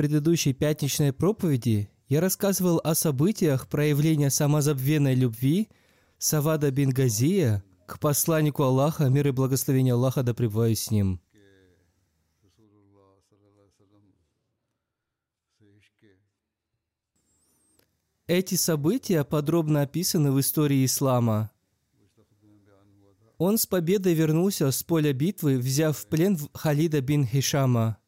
предыдущей пятничной проповеди я рассказывал о событиях проявления самозабвенной любви Савада бин Газия к посланнику Аллаха, мир и благословение Аллаха да пребывают с ним. Эти события подробно описаны в истории ислама. Он с победой вернулся с поля битвы, взяв в плен Халида бин Хишама.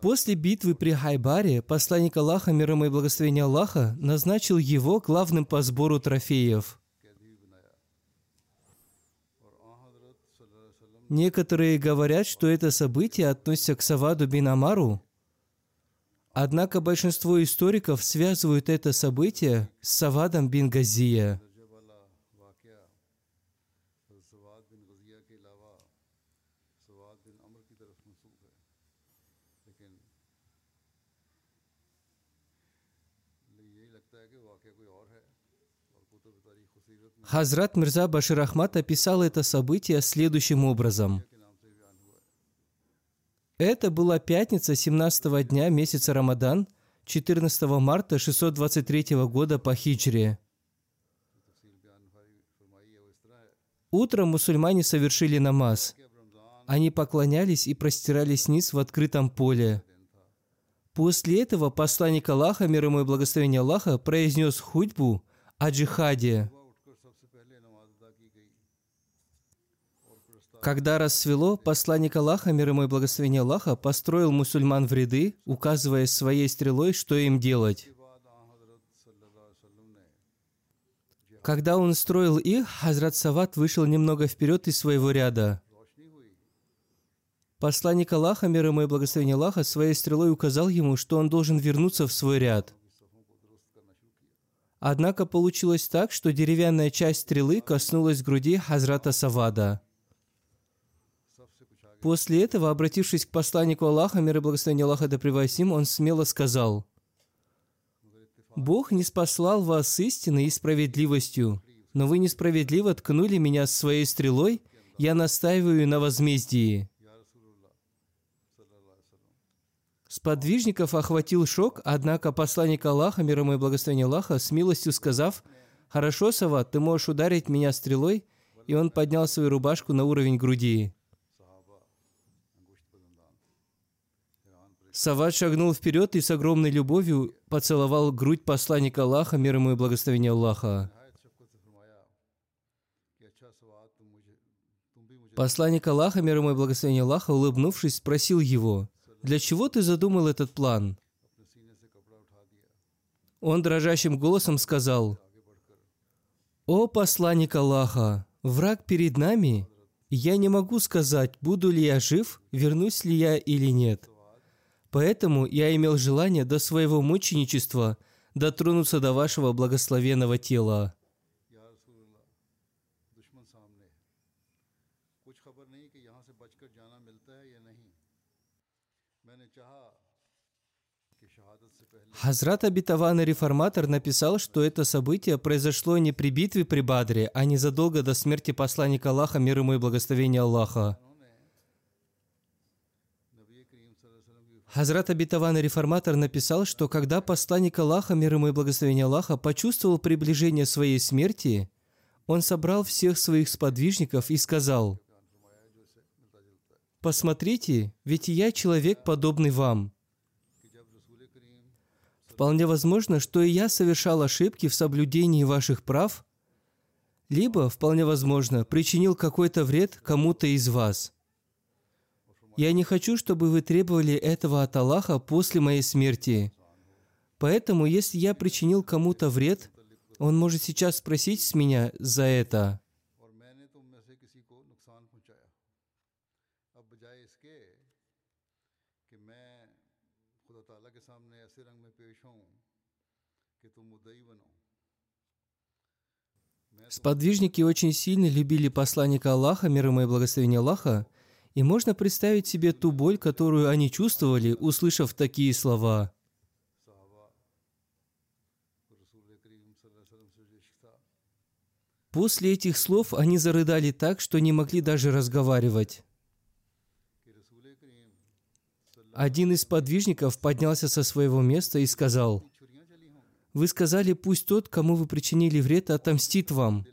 После битвы при Хайбаре посланник Аллаха, мир ему и благословение Аллаха, назначил его главным по сбору трофеев. Некоторые говорят, что это событие относится к Саваду бин Амару, однако большинство историков связывают это событие с Савадом бин Газия. Хазрат Мирза Башир Ахмад описал это событие следующим образом. Это была пятница 17 дня месяца Рамадан, 14 марта 623 года по хиджре. Утром мусульмане совершили намаз. Они поклонялись и простирались вниз в открытом поле. После этого посланник Аллаха, мир ему и благословение Аллаха, произнес худьбу о джихаде. Когда рассвело, посланник Аллаха, мир ему и благословение Аллаха, построил мусульман в ряды, указывая своей стрелой, что им делать. Когда он строил их, Хазрат Сават вышел немного вперед из своего ряда. Посланник Аллаха, мир ему и благословение Аллаха, своей стрелой указал ему, что он должен вернуться в свой ряд. Однако получилось так, что деревянная часть стрелы коснулась груди Хазрата Савада. После этого, обратившись к посланнику Аллаха, мир и благословение Аллаха да им, он смело сказал, «Бог не спаслал вас с истиной и справедливостью, но вы несправедливо ткнули меня своей стрелой, я настаиваю на возмездии». Сподвижников охватил шок, однако посланник Аллаха, мир ему и благословение Аллаха, с милостью сказав, «Хорошо, Сават, ты можешь ударить меня стрелой», и он поднял свою рубашку на уровень груди. Сават шагнул вперед и с огромной любовью поцеловал грудь посланника Аллаха, мир ему и благословение Аллаха. Посланник Аллаха, мир ему и благословение Аллаха, улыбнувшись, спросил его, «Для чего ты задумал этот план?» Он дрожащим голосом сказал, «О посланник Аллаха, враг перед нами, я не могу сказать, буду ли я жив, вернусь ли я или нет. Поэтому я имел желание до своего мученичества дотронуться до вашего благословенного тела. Хазрат Абитаван реформатор написал, что это событие произошло не при битве при Бадре, а незадолго до смерти посланника Аллаха, мир ему и благословения Аллаха. Хазрат Абитаван Реформатор написал, что когда посланник Аллаха, мир ему и благословение Аллаха, почувствовал приближение своей смерти, он собрал всех своих сподвижников и сказал, «Посмотрите, ведь я человек, подобный вам. Вполне возможно, что и я совершал ошибки в соблюдении ваших прав, либо, вполне возможно, причинил какой-то вред кому-то из вас. Я не хочу, чтобы вы требовали этого от Аллаха после моей смерти. Поэтому, если я причинил кому-то вред, он может сейчас спросить с меня за это. Сподвижники очень сильно любили посланника Аллаха, мир ему и благословение Аллаха, и можно представить себе ту боль, которую они чувствовали, услышав такие слова. После этих слов они зарыдали так, что не могли даже разговаривать. Один из подвижников поднялся со своего места и сказал, «Вы сказали, пусть тот, кому вы причинили вред, отомстит вам».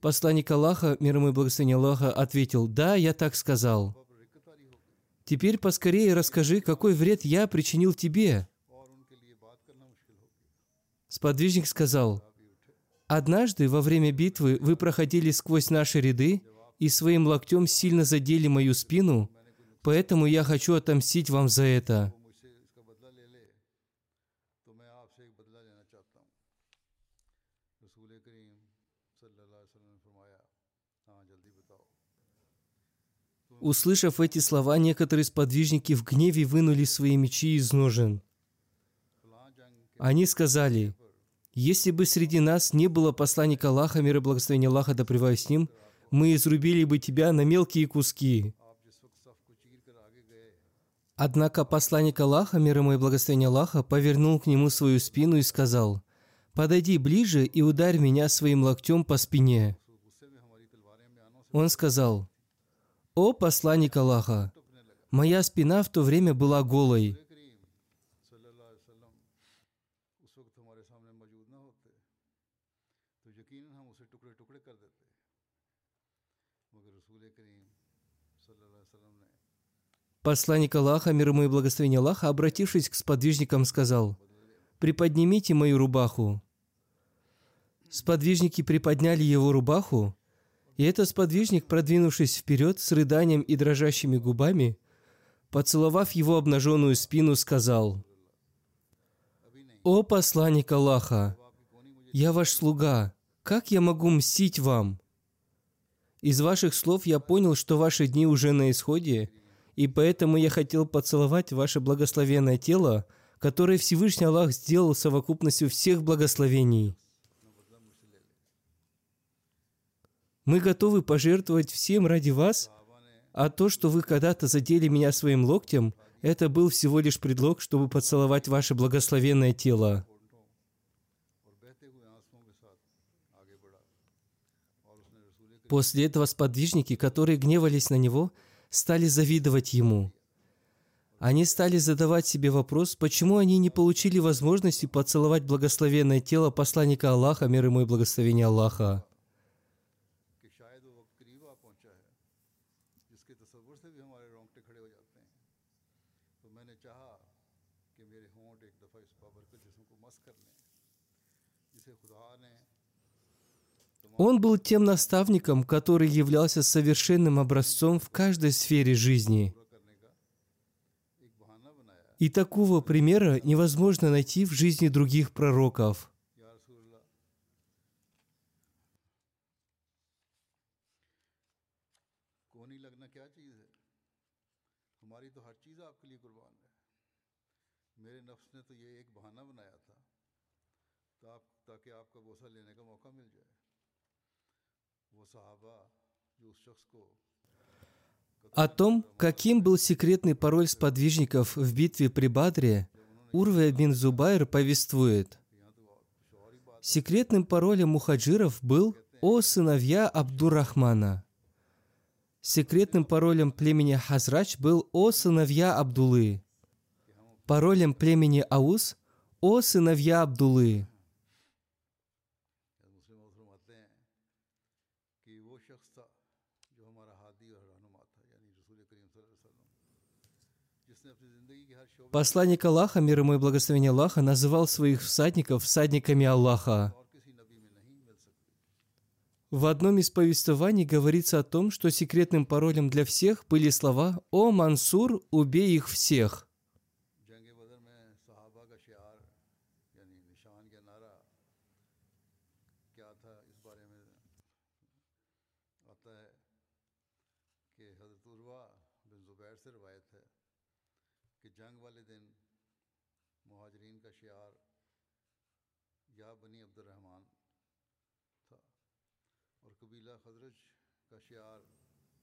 Посланник Аллаха, мир ему и благословение Аллаха, ответил, «Да, я так сказал». Теперь поскорее расскажи, какой вред я причинил тебе. Сподвижник сказал, «Однажды во время битвы вы проходили сквозь наши ряды и своим локтем сильно задели мою спину, поэтому я хочу отомстить вам за это». Услышав эти слова, некоторые сподвижники в гневе вынули свои мечи из ножен. Они сказали, «Если бы среди нас не было посланника Аллаха, мир и благословение Аллаха, да с ним, мы изрубили бы тебя на мелкие куски». Однако посланник Аллаха, мир ему и благословение Аллаха, повернул к нему свою спину и сказал, «Подойди ближе и ударь меня своим локтем по спине». Он сказал, «О посланник Аллаха! Моя спина в то время была голой. Посланник Аллаха, мир ему и благословение Аллаха, обратившись к сподвижникам, сказал, «Приподнимите мою рубаху». Сподвижники приподняли его рубаху, и этот сподвижник, продвинувшись вперед с рыданием и дрожащими губами, поцеловав его обнаженную спину, сказал, «О посланник Аллаха, я ваш слуга, как я могу мстить вам?» Из ваших слов я понял, что ваши дни уже на исходе, и поэтому я хотел поцеловать ваше благословенное тело, которое Всевышний Аллах сделал совокупностью всех благословений. Мы готовы пожертвовать всем ради вас, а то, что вы когда-то задели меня своим локтем, это был всего лишь предлог, чтобы поцеловать ваше благословенное тело. После этого сподвижники, которые гневались на него, стали завидовать ему. Они стали задавать себе вопрос, почему они не получили возможности поцеловать благословенное тело посланника Аллаха, мир ему и благословение Аллаха. Он был тем наставником, который являлся совершенным образцом в каждой сфере жизни. पूरा करने का एक बहाना बनाया है И такого примера невозможно найти в жизни других пророков. या रसूलल्लाह कोनी लगना क्या चीज़ है हमारी तो हर चीज़ आपके लिए कुर्बान है मेरे नफ्स ने तो ये एक बहाना बनाया था ताक, ताकि आपका बोसा लेने का मौका मिल जाए о том, каким был секретный пароль сподвижников в битве при Бадре, Урве бин Зубайр повествует. Секретным паролем мухаджиров был «О сыновья Абдуррахмана». Секретным паролем племени Хазрач был «О сыновья Абдулы». паролем племени Аус, о сыновья Абдулы. Посланник Аллаха, мир ему и благословение Аллаха, называл своих всадников всадниками Аллаха. В одном из повествований говорится о том, что секретным паролем для всех были слова «О, Мансур, убей их всех!»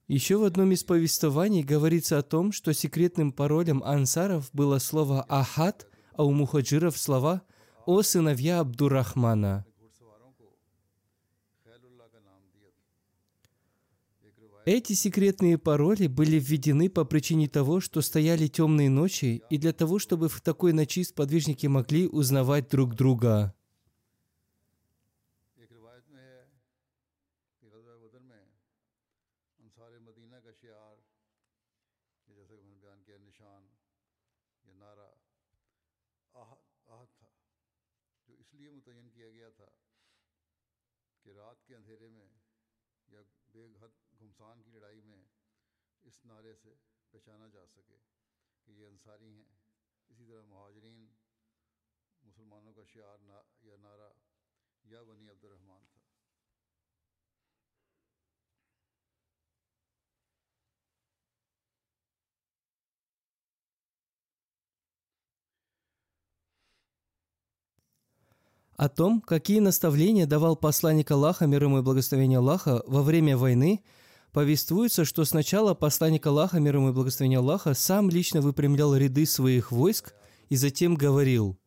Еще в одном из повествований говорится о том, что секретным паролем ансаров было слово «Ахад», а у мухаджиров слова «О сыновья Абдуррахмана». Эти секретные пароли были введены по причине того, что стояли темные ночи, и для того, чтобы в такой ночи сподвижники могли узнавать друг друга. О том, какие наставления давал посланник Аллаха, мир ему и благословение Аллаха, во время войны, повествуется, что сначала посланник Аллаха, мир ему и благословение Аллаха, сам лично выпрямлял ряды своих войск и затем говорил,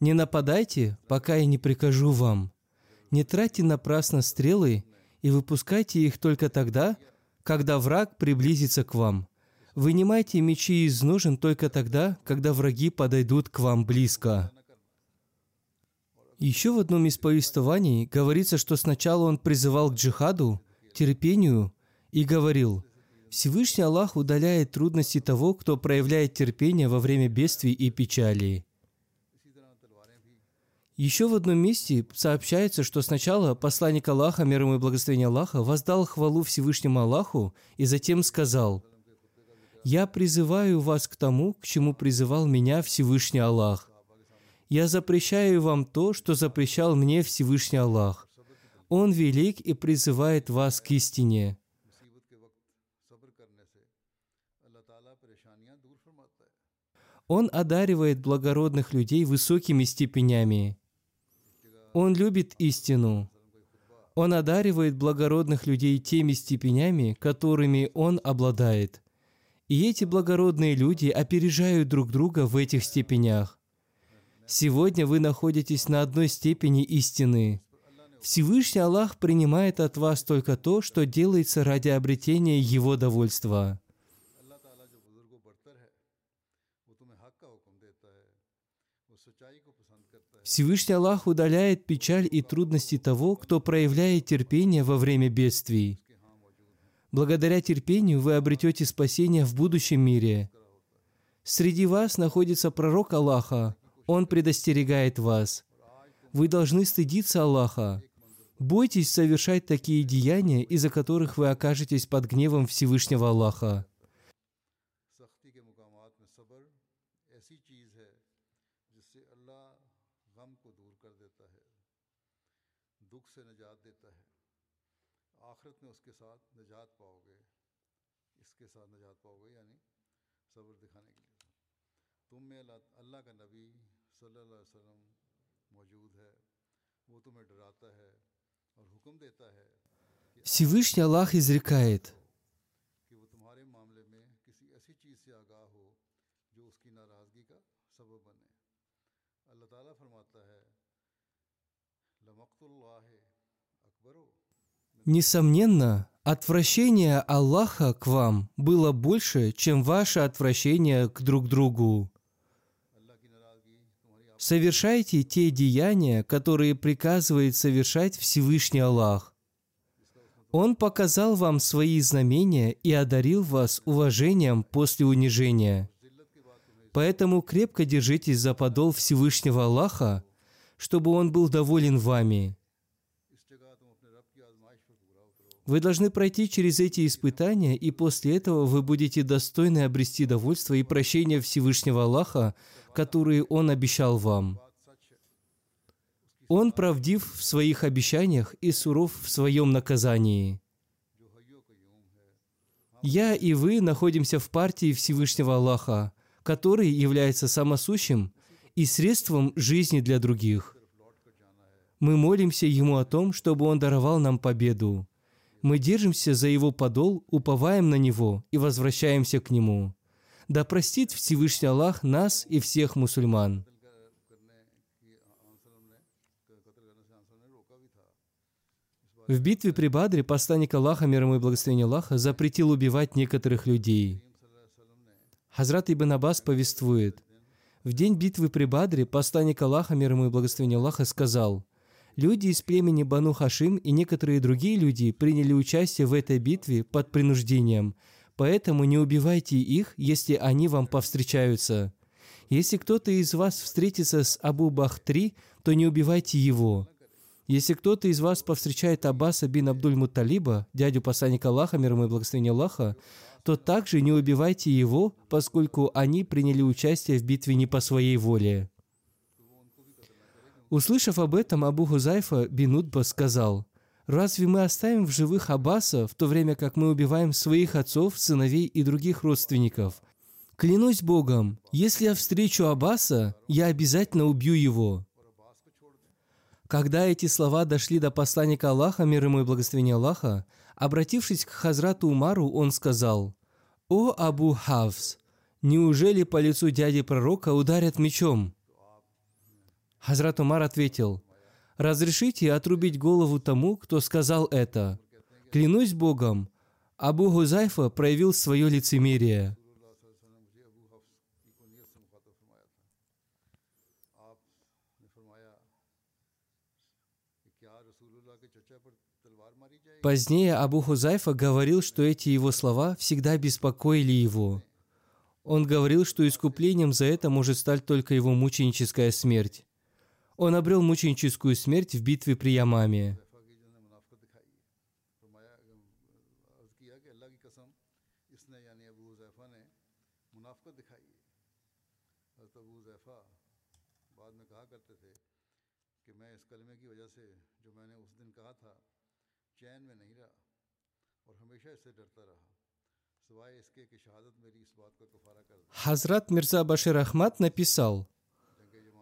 «Не нападайте, пока я не прикажу вам. Не тратьте напрасно стрелы и выпускайте их только тогда, когда враг приблизится к вам. Вынимайте мечи из ножен только тогда, когда враги подойдут к вам близко». Еще в одном из повествований говорится, что сначала он призывал к джихаду, терпению и говорил, «Всевышний Аллах удаляет трудности того, кто проявляет терпение во время бедствий и печали». Еще в одном месте сообщается, что сначала посланник Аллаха, мир ему и благословение Аллаха, воздал хвалу Всевышнему Аллаху и затем сказал, «Я призываю вас к тому, к чему призывал меня Всевышний Аллах. Я запрещаю вам то, что запрещал мне Всевышний Аллах. Он велик и призывает вас к истине. Он одаривает благородных людей высокими степенями. Он любит истину. Он одаривает благородных людей теми степенями, которыми Он обладает. И эти благородные люди опережают друг друга в этих степенях. Сегодня вы находитесь на одной степени истины. Всевышний Аллах принимает от вас только то, что делается ради обретения Его довольства. Всевышний Аллах удаляет печаль и трудности того, кто проявляет терпение во время бедствий. Благодаря терпению вы обретете спасение в будущем мире. Среди вас находится пророк Аллаха. Он предостерегает вас. Вы должны стыдиться Аллаха. Бойтесь совершать такие деяния, из-за которых вы окажетесь под гневом Всевышнего Аллаха. اللہ کا نبی صلی اللہ علیہ وسلم موجود ہے وہ تمہیں ڈراتا ہے Всевышний Аллах изрекает, Несомненно, отвращение Аллаха к вам было больше, чем ваше отвращение к друг другу совершайте те деяния, которые приказывает совершать Всевышний Аллах. Он показал вам свои знамения и одарил вас уважением после унижения. Поэтому крепко держитесь за подол Всевышнего Аллаха, чтобы Он был доволен вами. Вы должны пройти через эти испытания, и после этого вы будете достойны обрести довольство и прощение Всевышнего Аллаха, которые Он обещал вам. Он правдив в своих обещаниях и суров в своем наказании. Я и вы находимся в партии Всевышнего Аллаха, который является самосущим и средством жизни для других. Мы молимся Ему о том, чтобы Он даровал нам победу. Мы держимся за Его подол, уповаем на Него и возвращаемся к Нему. Да простит Всевышний Аллах нас и всех мусульман. В битве при Бадре посланник Аллаха, мир ему и благословение Аллаха, запретил убивать некоторых людей. Хазрат Ибн Аббас повествует, в день битвы при Бадре посланник Аллаха, мир ему и благословение Аллаха, сказал, Люди из племени Бану Хашим и некоторые другие люди приняли участие в этой битве под принуждением, поэтому не убивайте их, если они вам повстречаются. Если кто-то из вас встретится с Абу Бахтри, то не убивайте его. Если кто-то из вас повстречает Аббаса бин Абдуль Муталиба, дядю посланника Аллаха, мир ему и благословение Аллаха, то также не убивайте его, поскольку они приняли участие в битве не по своей воле. Услышав об этом, Абу Хузайфа бин Утба сказал, «Разве мы оставим в живых Аббаса, в то время как мы убиваем своих отцов, сыновей и других родственников? Клянусь Богом, если я встречу Аббаса, я обязательно убью его». Когда эти слова дошли до посланника Аллаха, мир ему и благословение Аллаха, обратившись к Хазрату Умару, он сказал, «О Абу Хавс, неужели по лицу дяди пророка ударят мечом?» Хазрат Умар ответил, «Разрешите отрубить голову тому, кто сказал это. Клянусь Богом, Абу Гузайфа проявил свое лицемерие». Позднее Абу Хузайфа говорил, что эти его слова всегда беспокоили его. Он говорил, что искуплением за это может стать только его мученическая смерть. Он обрел мученическую смерть в битве при Ямаме. Хазрат Мирза Башир Ахмад написал,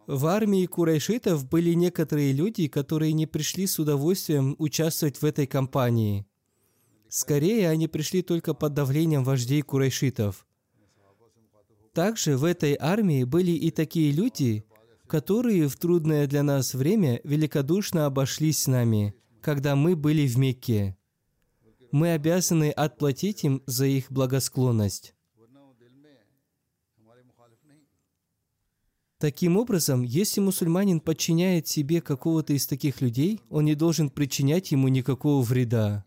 в армии курайшитов были некоторые люди, которые не пришли с удовольствием участвовать в этой кампании. Скорее, они пришли только под давлением вождей курайшитов. Также в этой армии были и такие люди, которые в трудное для нас время великодушно обошлись с нами, когда мы были в Мекке. Мы обязаны отплатить им за их благосклонность. Таким образом, если мусульманин подчиняет себе какого-то из таких людей, он не должен причинять ему никакого вреда.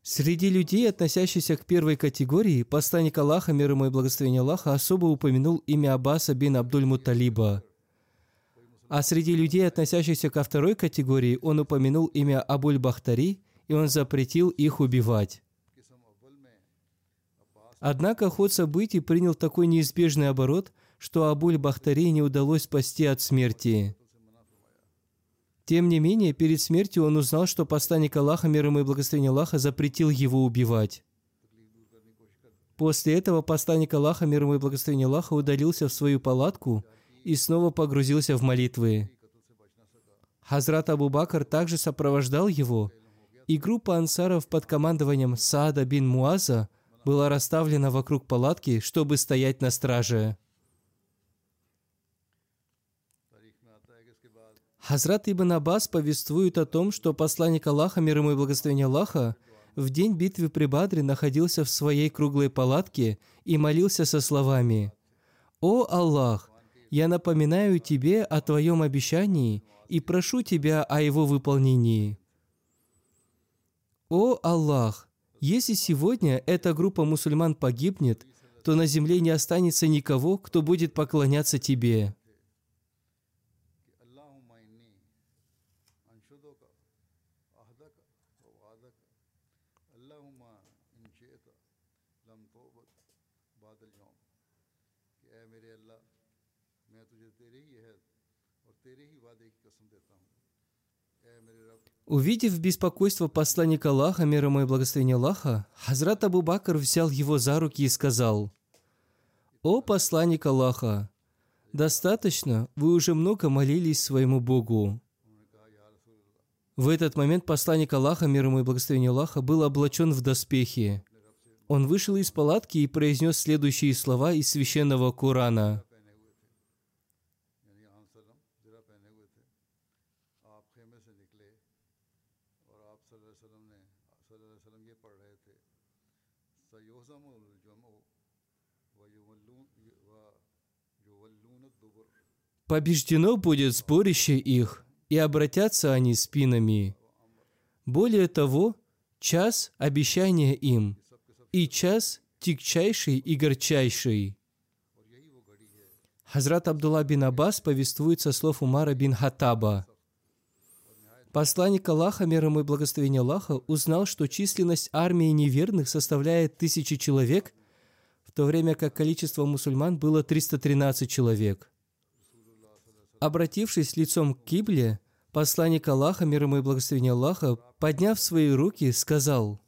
Среди людей, относящихся к первой категории, посланник Аллаха, мир ему и благословение Аллаха, особо упомянул имя Аббаса бин Абдуль Муталиба. А среди людей, относящихся ко второй категории, он упомянул имя Абуль Бахтари, и он запретил их убивать. Однако ход событий принял такой неизбежный оборот, что Абуль Бахтари не удалось спасти от смерти. Тем не менее, перед смертью он узнал, что посланник Аллаха, мир ему и благословение Аллаха, запретил его убивать. После этого посланник Аллаха, мир ему и благословение Аллаха, удалился в свою палатку и снова погрузился в молитвы. Хазрат Абу Бакр также сопровождал его, и группа ансаров под командованием Саада бин Муаза – была расставлена вокруг палатки, чтобы стоять на страже. Хазрат Ибн Аббас повествует о том, что посланник Аллаха, мир ему и благословение Аллаха, в день битвы при Бадре находился в своей круглой палатке и молился со словами «О Аллах, я напоминаю тебе о твоем обещании и прошу тебя о его выполнении». «О Аллах, если сегодня эта группа мусульман погибнет, то на земле не останется никого, кто будет поклоняться тебе». Увидев беспокойство посланника Аллаха, мир ему и благословение Аллаха, Хазрат Абу Бакр взял его за руки и сказал, «О посланник Аллаха, достаточно, вы уже много молились своему Богу». В этот момент посланник Аллаха, мир ему и благословение Аллаха, был облачен в доспехи. Он вышел из палатки и произнес следующие слова из священного Корана. Побеждено будет сборище их, и обратятся они спинами. Более того, час обещания им, и час тягчайший и горчайший. Хазрат Абдулла бин Аббас повествует со слов Умара бин Хаттаба. Посланник Аллаха, мир ему и благословение Аллаха, узнал, что численность армии неверных составляет тысячи человек, в то время как количество мусульман было 313 человек. Обратившись лицом к Кибле, посланник Аллаха, мир ему и благословение Аллаха, подняв свои руки, сказал,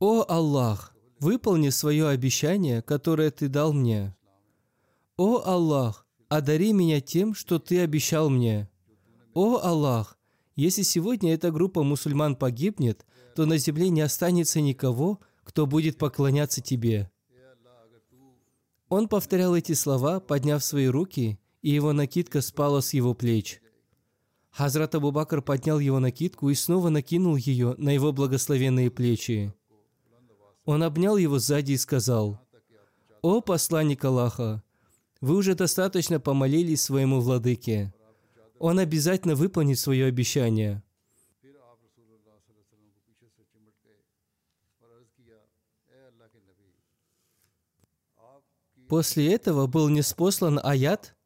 «О Аллах, выполни свое обещание, которое Ты дал мне. О Аллах, одари меня тем, что Ты обещал мне. О Аллах, если сегодня эта группа мусульман погибнет, то на земле не останется никого, кто будет поклоняться Тебе». Он повторял эти слова, подняв свои руки, и его накидка спала с его плеч. Хазрат Абу Бакр поднял его накидку и снова накинул ее на его благословенные плечи. Он обнял его сзади и сказал, «О, посланник Аллаха, вы уже достаточно помолились своему владыке. Он обязательно выполнит свое обещание». После этого был неспослан аят,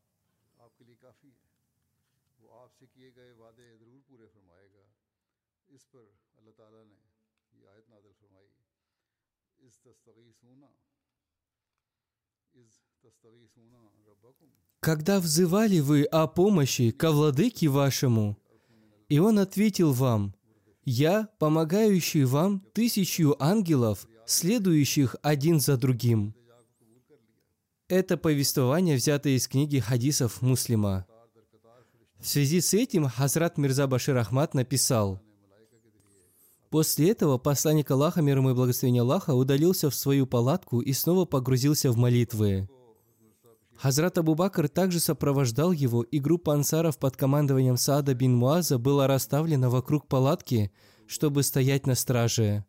когда взывали вы о помощи ко владыке вашему, и он ответил вам, «Я, помогающий вам тысячу ангелов, следующих один за другим». Это повествование взято из книги хадисов Муслима. В связи с этим Хазрат Мирза Башир Ахмад написал, После этого посланник Аллаха, мир ему и благословение Аллаха, удалился в свою палатку и снова погрузился в молитвы. Хазрат Абу Бакр также сопровождал его, и группа ансаров под командованием Саада бин Муаза была расставлена вокруг палатки, чтобы стоять на страже.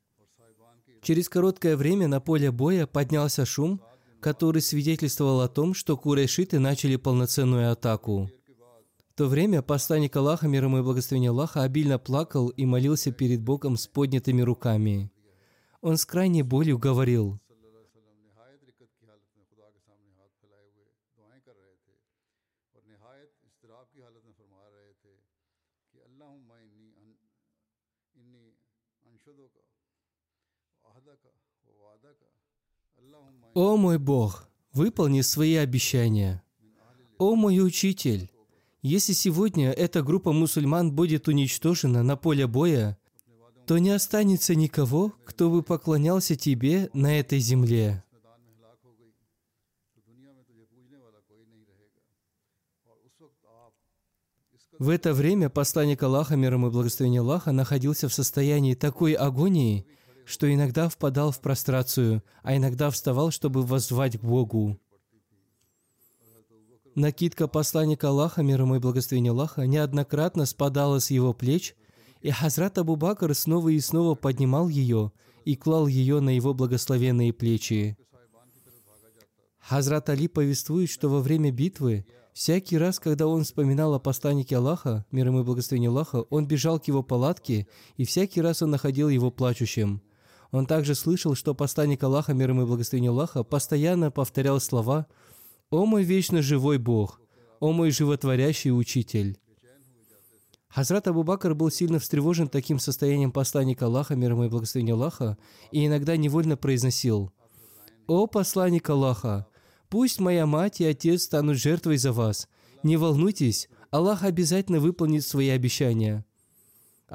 Через короткое время на поле боя поднялся шум, который свидетельствовал о том, что курайшиты начали полноценную атаку. В то время посланник Аллаха, мир ему и благословение Аллаха, обильно плакал и молился перед Богом с поднятыми руками. Он с крайней болью говорил, «О мой Бог, выполни свои обещания! О мой Учитель, если сегодня эта группа мусульман будет уничтожена на поле боя, то не останется никого, кто бы поклонялся Тебе на этой земле. В это время посланник Аллаха, миром и благословение Аллаха, находился в состоянии такой агонии – что иногда впадал в прострацию, а иногда вставал, чтобы воззвать к Богу. Накидка посланника Аллаха, мир ему и благословение Аллаха, неоднократно спадала с его плеч, и Хазрат Абу Бакр снова и снова поднимал ее и клал ее на его благословенные плечи. Хазрат Али повествует, что во время битвы, всякий раз, когда он вспоминал о посланнике Аллаха, мир ему и благословение Аллаха, он бежал к его палатке, и всякий раз он находил его плачущим. Он также слышал, что посланник Аллаха, мир ему и благословение Аллаха, постоянно повторял слова «О мой вечно живой Бог! О мой животворящий Учитель!» Хазрат Абу Бакр был сильно встревожен таким состоянием посланника Аллаха, мир ему и благословение Аллаха, и иногда невольно произносил «О посланник Аллаха! Пусть моя мать и отец станут жертвой за вас. Не волнуйтесь, Аллах обязательно выполнит свои обещания».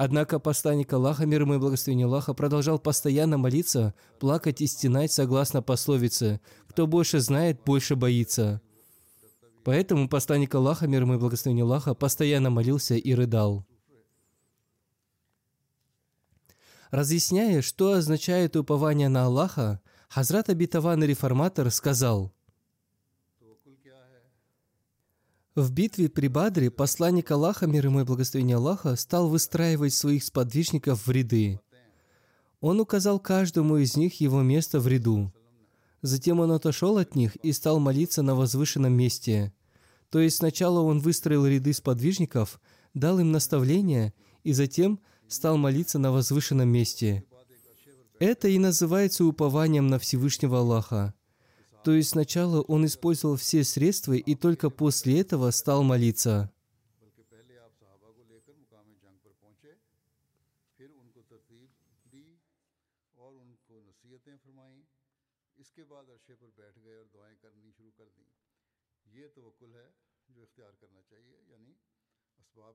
Однако посланник Аллаха, мир ему и благословение Аллаха, продолжал постоянно молиться, плакать и стенать согласно пословице «Кто больше знает, больше боится». Поэтому посланник Аллаха, мир ему и благословение Аллаха, постоянно молился и рыдал. Разъясняя, что означает упование на Аллаха, Хазрат Абитаван Реформатор сказал, В битве при Бадре посланник Аллаха, мир ему и благословение Аллаха, стал выстраивать своих сподвижников в ряды. Он указал каждому из них его место в ряду. Затем он отошел от них и стал молиться на возвышенном месте. То есть сначала он выстроил ряды сподвижников, дал им наставления и затем стал молиться на возвышенном месте. Это и называется упованием на Всевышнего Аллаха. То есть сначала он использовал все средства и только после этого стал молиться. یہ توکل ہے جو اختیار کرنا چاہیے یعنی اسباب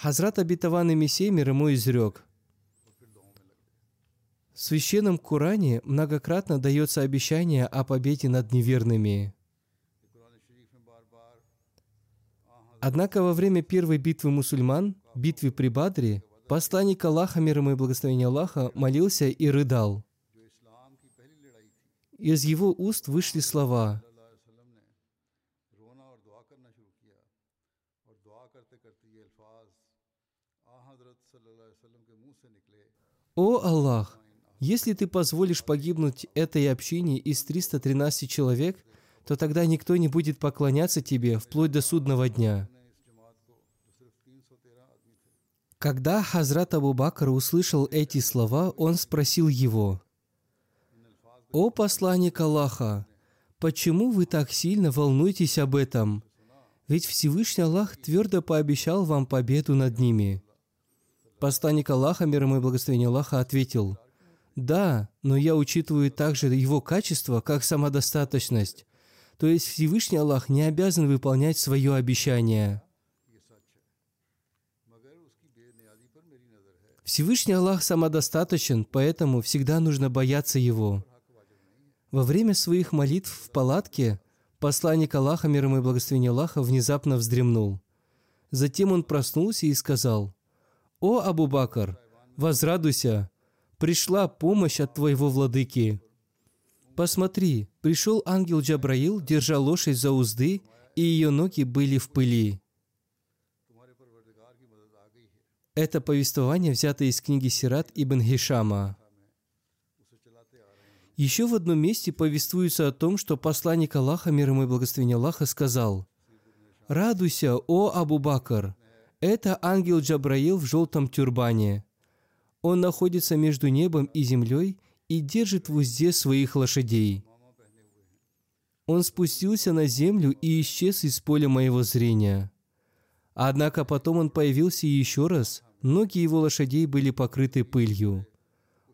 Хазрат обетованный Мессия мир ему изрек. В священном Куране многократно дается обещание о победе над неверными. Однако во время первой битвы мусульман, битвы при Бадре, посланник Аллаха, мир ему и благословение Аллаха, молился и рыдал. Из его уст вышли слова «О Аллах! Если ты позволишь погибнуть этой общине из 313 человек, то тогда никто не будет поклоняться тебе вплоть до судного дня». Когда Хазрат Абу Бакр услышал эти слова, он спросил его, «О посланник Аллаха, почему вы так сильно волнуетесь об этом? Ведь Всевышний Аллах твердо пообещал вам победу над ними». Посланник Аллаха, мир ему и благословение Аллаха, ответил, «Да, но я учитываю также его качество, как самодостаточность. То есть Всевышний Аллах не обязан выполнять свое обещание». Всевышний Аллах самодостаточен, поэтому всегда нужно бояться Его. Во время своих молитв в палатке посланник Аллаха, мир ему и благословение Аллаха, внезапно вздремнул. Затем он проснулся и сказал – «О, Абу-Бакр, возрадуйся! Пришла помощь от твоего владыки!» «Посмотри, пришел ангел Джабраил, держа лошадь за узды, и ее ноги были в пыли». Это повествование взято из книги Сират ибн Хишама. Еще в одном месте повествуется о том, что посланник Аллаха, мир ему и благословение Аллаха, сказал «Радуйся, о Абу-Бакр! Это ангел Джабраил в желтом тюрбане. Он находится между небом и землей и держит в узде своих лошадей. Он спустился на землю и исчез из поля моего зрения. Однако потом он появился еще раз, ноги его лошадей были покрыты пылью.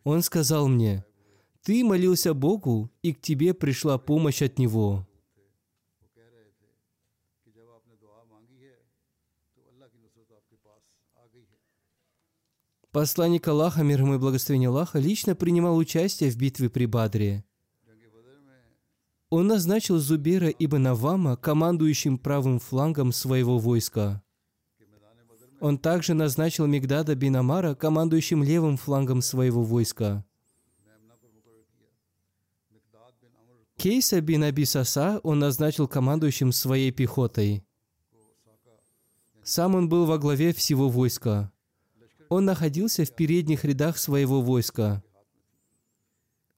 Он сказал мне, «Ты молился Богу, и к тебе пришла помощь от Него». Посланник Аллаха, мир ему и благословение Аллаха, лично принимал участие в битве при Бадре. Он назначил Зубера ибн Авама командующим правым флангом своего войска. Он также назначил Мигдада бин Амара командующим левым флангом своего войска. Кейса бин Абисаса он назначил командующим своей пехотой. Сам он был во главе всего войска. Он находился в передних рядах своего войска.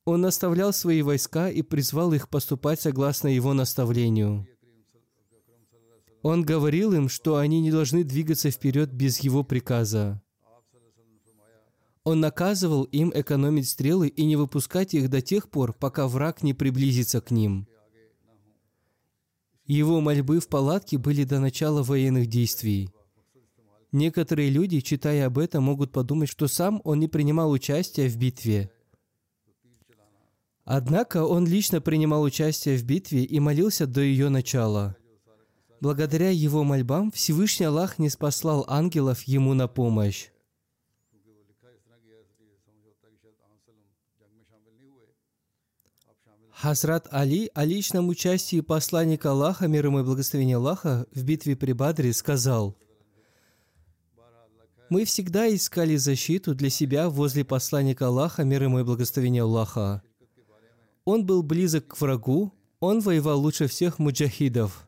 Он наставлял свои войска и призвал их поступать согласно его наставлению. Он говорил им, что они не должны двигаться вперед без его приказа. Он наказывал им экономить стрелы и не выпускать их до тех пор, пока враг не приблизится к ним. Его мольбы в палатке были до начала военных действий. Некоторые люди, читая об этом, могут подумать, что сам он не принимал участия в битве. Однако он лично принимал участие в битве и молился до ее начала. Благодаря его мольбам Всевышний Аллах не спаслал ангелов ему на помощь. Хазрат Али о личном участии посланника Аллаха, мир ему и благословения Аллаха, в битве при Бадре сказал, «Мы всегда искали защиту для себя возле посланника Аллаха, мир ему и благословения Аллаха. Он был близок к врагу, он воевал лучше всех муджахидов.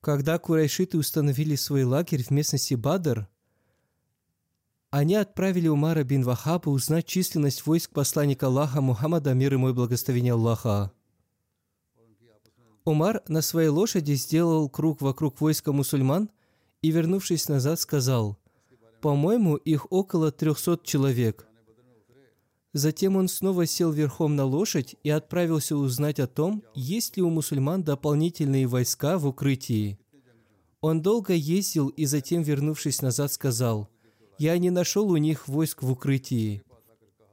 Когда курайшиты установили свой лагерь в местности Бадр, они отправили Умара бин Вахаба узнать численность войск посланника Аллаха Мухаммада, мир ему и благословение Аллаха. Умар на своей лошади сделал круг вокруг войска мусульман и, вернувшись назад, сказал, «По-моему, их около трехсот человек». Затем он снова сел верхом на лошадь и отправился узнать о том, есть ли у мусульман дополнительные войска в укрытии. Он долго ездил и затем, вернувшись назад, сказал, «Я не нашел у них войск в укрытии».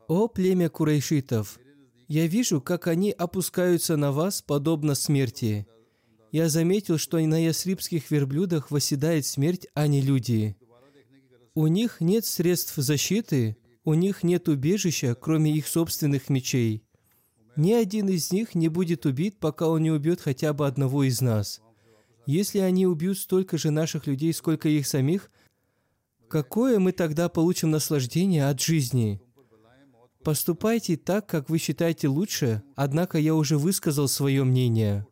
«О племя курайшитов! Я вижу, как они опускаются на вас, подобно смерти. Я заметил, что на ясрибских верблюдах восседает смерть, а не люди. У них нет средств защиты, у них нет убежища, кроме их собственных мечей. Ни один из них не будет убит, пока он не убьет хотя бы одного из нас. Если они убьют столько же наших людей, сколько их самих, какое мы тогда получим наслаждение от жизни? Поступайте так, как вы считаете лучше, однако я уже высказал свое мнение.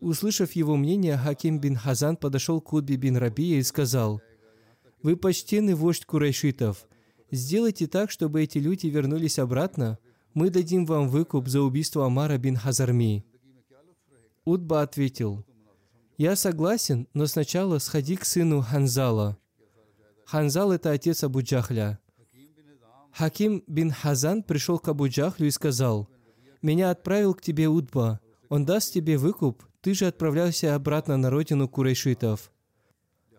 Услышав его мнение, Хаким бин Хазан подошел к Удби бин Рабия и сказал, «Вы почтенный вождь курайшитов. Сделайте так, чтобы эти люди вернулись обратно. Мы дадим вам выкуп за убийство Амара бин Хазарми». Удба ответил, «Я согласен, но сначала сходи к сыну Ханзала». Ханзал – это отец Абу Джахля. Хаким бин Хазан пришел к Абу Джахлю и сказал, «Меня отправил к тебе Удба. Он даст тебе выкуп, ты же отправлялся обратно на родину курайшитов».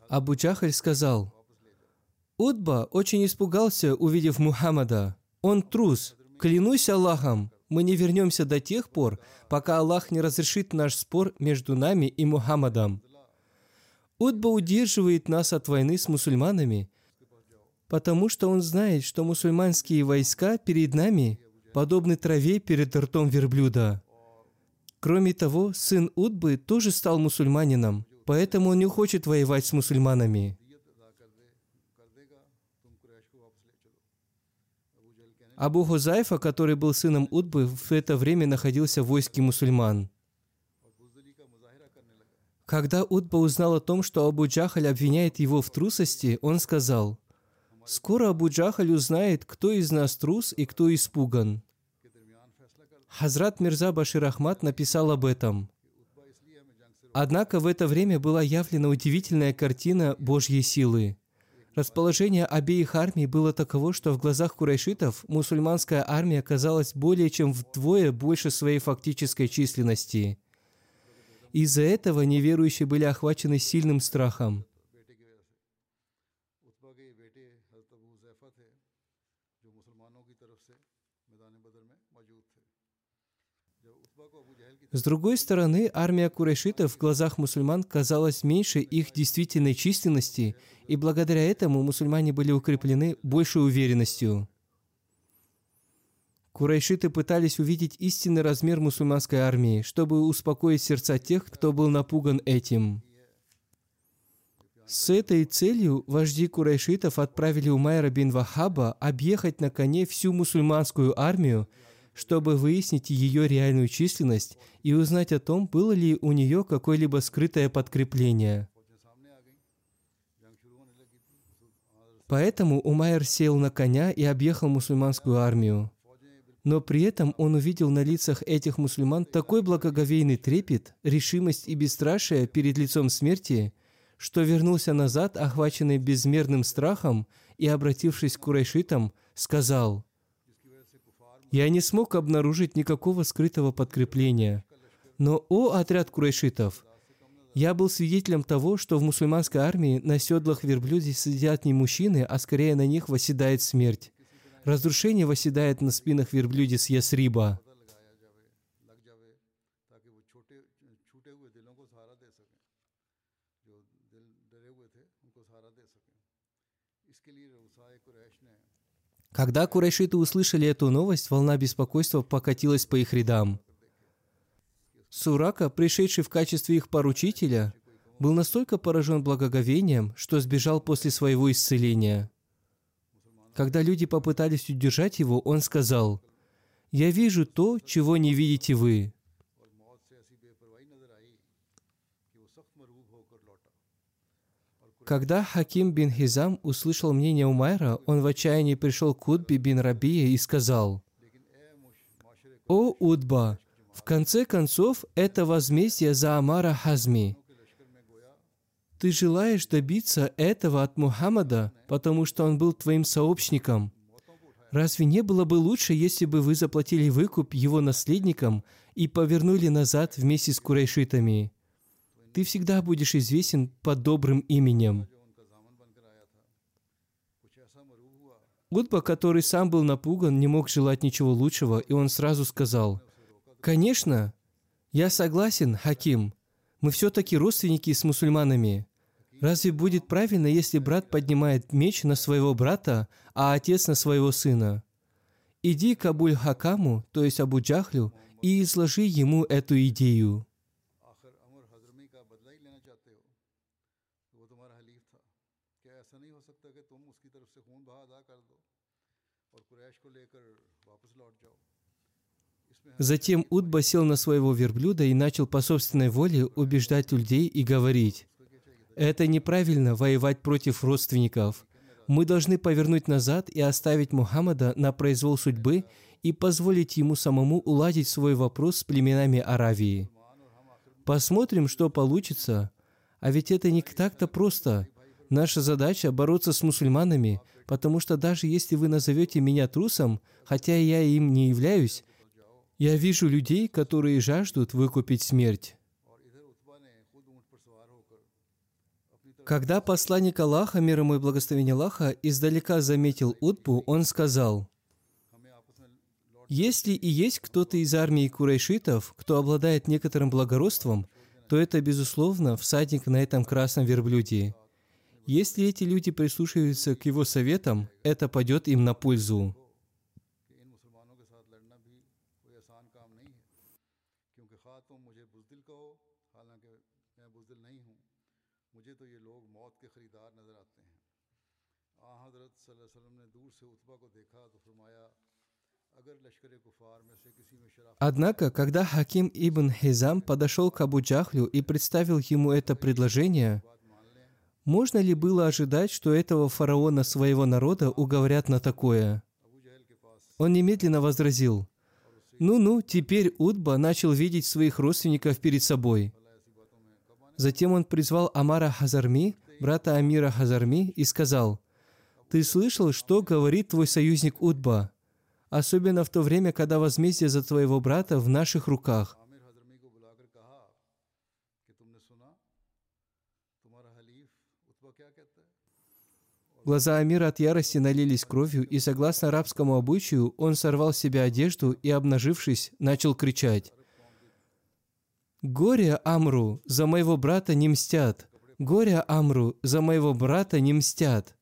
Абу Джахаль сказал, Удба очень испугался, увидев Мухаммада. Он трус. Клянусь Аллахом, мы не вернемся до тех пор, пока Аллах не разрешит наш спор между нами и Мухаммадом. Удба удерживает нас от войны с мусульманами, потому что он знает, что мусульманские войска перед нами подобны траве перед ртом верблюда. Кроме того, сын Удбы тоже стал мусульманином, поэтому он не хочет воевать с мусульманами. Абу Хузайфа, который был сыном Удбы, в это время находился в войске мусульман. Когда Удба узнал о том, что Абу Джахаль обвиняет его в трусости, он сказал, «Скоро Абу Джахаль узнает, кто из нас трус и кто испуган». Хазрат Мирза Башир Ахмад написал об этом. Однако в это время была явлена удивительная картина Божьей силы. Расположение обеих армий было таково, что в глазах курайшитов мусульманская армия оказалась более чем вдвое больше своей фактической численности. Из-за этого неверующие были охвачены сильным страхом. С другой стороны, армия курайшитов в глазах мусульман казалась меньше их действительной численности, и благодаря этому мусульмане были укреплены большей уверенностью. Курайшиты пытались увидеть истинный размер мусульманской армии, чтобы успокоить сердца тех, кто был напуган этим. С этой целью вожди курайшитов отправили Умайра бин Вахаба объехать на коне всю мусульманскую армию, чтобы выяснить ее реальную численность и узнать о том, было ли у нее какое-либо скрытое подкрепление. Поэтому Умайр сел на коня и объехал мусульманскую армию. Но при этом он увидел на лицах этих мусульман такой благоговейный трепет, решимость и бесстрашие перед лицом смерти, что вернулся назад, охваченный безмерным страхом, и, обратившись к курайшитам, сказал, «Я не смог обнаружить никакого скрытого подкрепления. Но, о отряд курайшитов, я был свидетелем того, что в мусульманской армии на седлах верблюде сидят не мужчины, а скорее на них восседает смерть. Разрушение восседает на спинах верблюдец Ясриба. Когда курайшиты услышали эту новость, волна беспокойства покатилась по их рядам. Сурака, пришедший в качестве их поручителя, был настолько поражен благоговением, что сбежал после своего исцеления. Когда люди попытались удержать его, он сказал, «Я вижу то, чего не видите вы». Когда Хаким бин Хизам услышал мнение Умайра, он в отчаянии пришел к Удбе бин Рабия и сказал, «О, Удба, в конце концов, это возмездие за Амара Хазми. Ты желаешь добиться этого от Мухаммада, потому что он был твоим сообщником. Разве не было бы лучше, если бы вы заплатили выкуп его наследникам и повернули назад вместе с курайшитами? Ты всегда будешь известен под добрым именем. Гудба, который сам был напуган, не мог желать ничего лучшего, и он сразу сказал, «Конечно, я согласен, Хаким, мы все-таки родственники с мусульманами. Разве будет правильно, если брат поднимает меч на своего брата, а отец на своего сына? Иди к Абуль-Хакаму, то есть Абу-Джахлю, и изложи ему эту идею». Затем Утба сел на своего верблюда и начал по собственной воле убеждать людей и говорить, «Это неправильно воевать против родственников. Мы должны повернуть назад и оставить Мухаммада на произвол судьбы и позволить ему самому уладить свой вопрос с племенами Аравии. Посмотрим, что получится. А ведь это не так-то просто. Наша задача – бороться с мусульманами, потому что даже если вы назовете меня трусом, хотя я им не являюсь, я вижу людей, которые жаждут выкупить смерть. Когда посланник Аллаха, мир ему и благословение Аллаха, издалека заметил Утбу, он сказал, «Если и есть кто-то из армии курайшитов, кто обладает некоторым благородством, то это, безусловно, всадник на этом красном верблюде. Если эти люди прислушаются к его советам, это пойдет им на пользу». Однако, когда Хаким ибн Хизам подошел к Абу Джахлю и представил ему это предложение, можно ли было ожидать, что этого фараона своего народа уговорят на такое? Он немедленно возразил, «Ну-ну, теперь Утба начал видеть своих родственников перед собой». Затем он призвал Амара Хазарми, брата Амира Хазарми, и сказал, ты слышал, что говорит твой союзник Удба? Особенно в то время, когда возмездие за твоего брата в наших руках. Глаза Амира от ярости налились кровью, и, согласно арабскому обычаю, он сорвал с себя одежду и, обнажившись, начал кричать. «Горе Амру! За моего брата не мстят! Горе Амру! За моего брата не мстят!»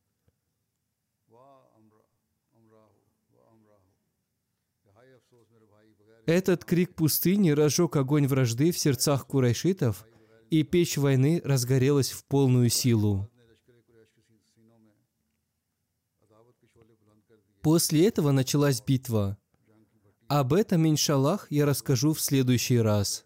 Этот крик пустыни разжег огонь вражды в сердцах курайшитов, и печь войны разгорелась в полную силу. После этого началась битва. Об этом, иншаллах, я расскажу в следующий раз.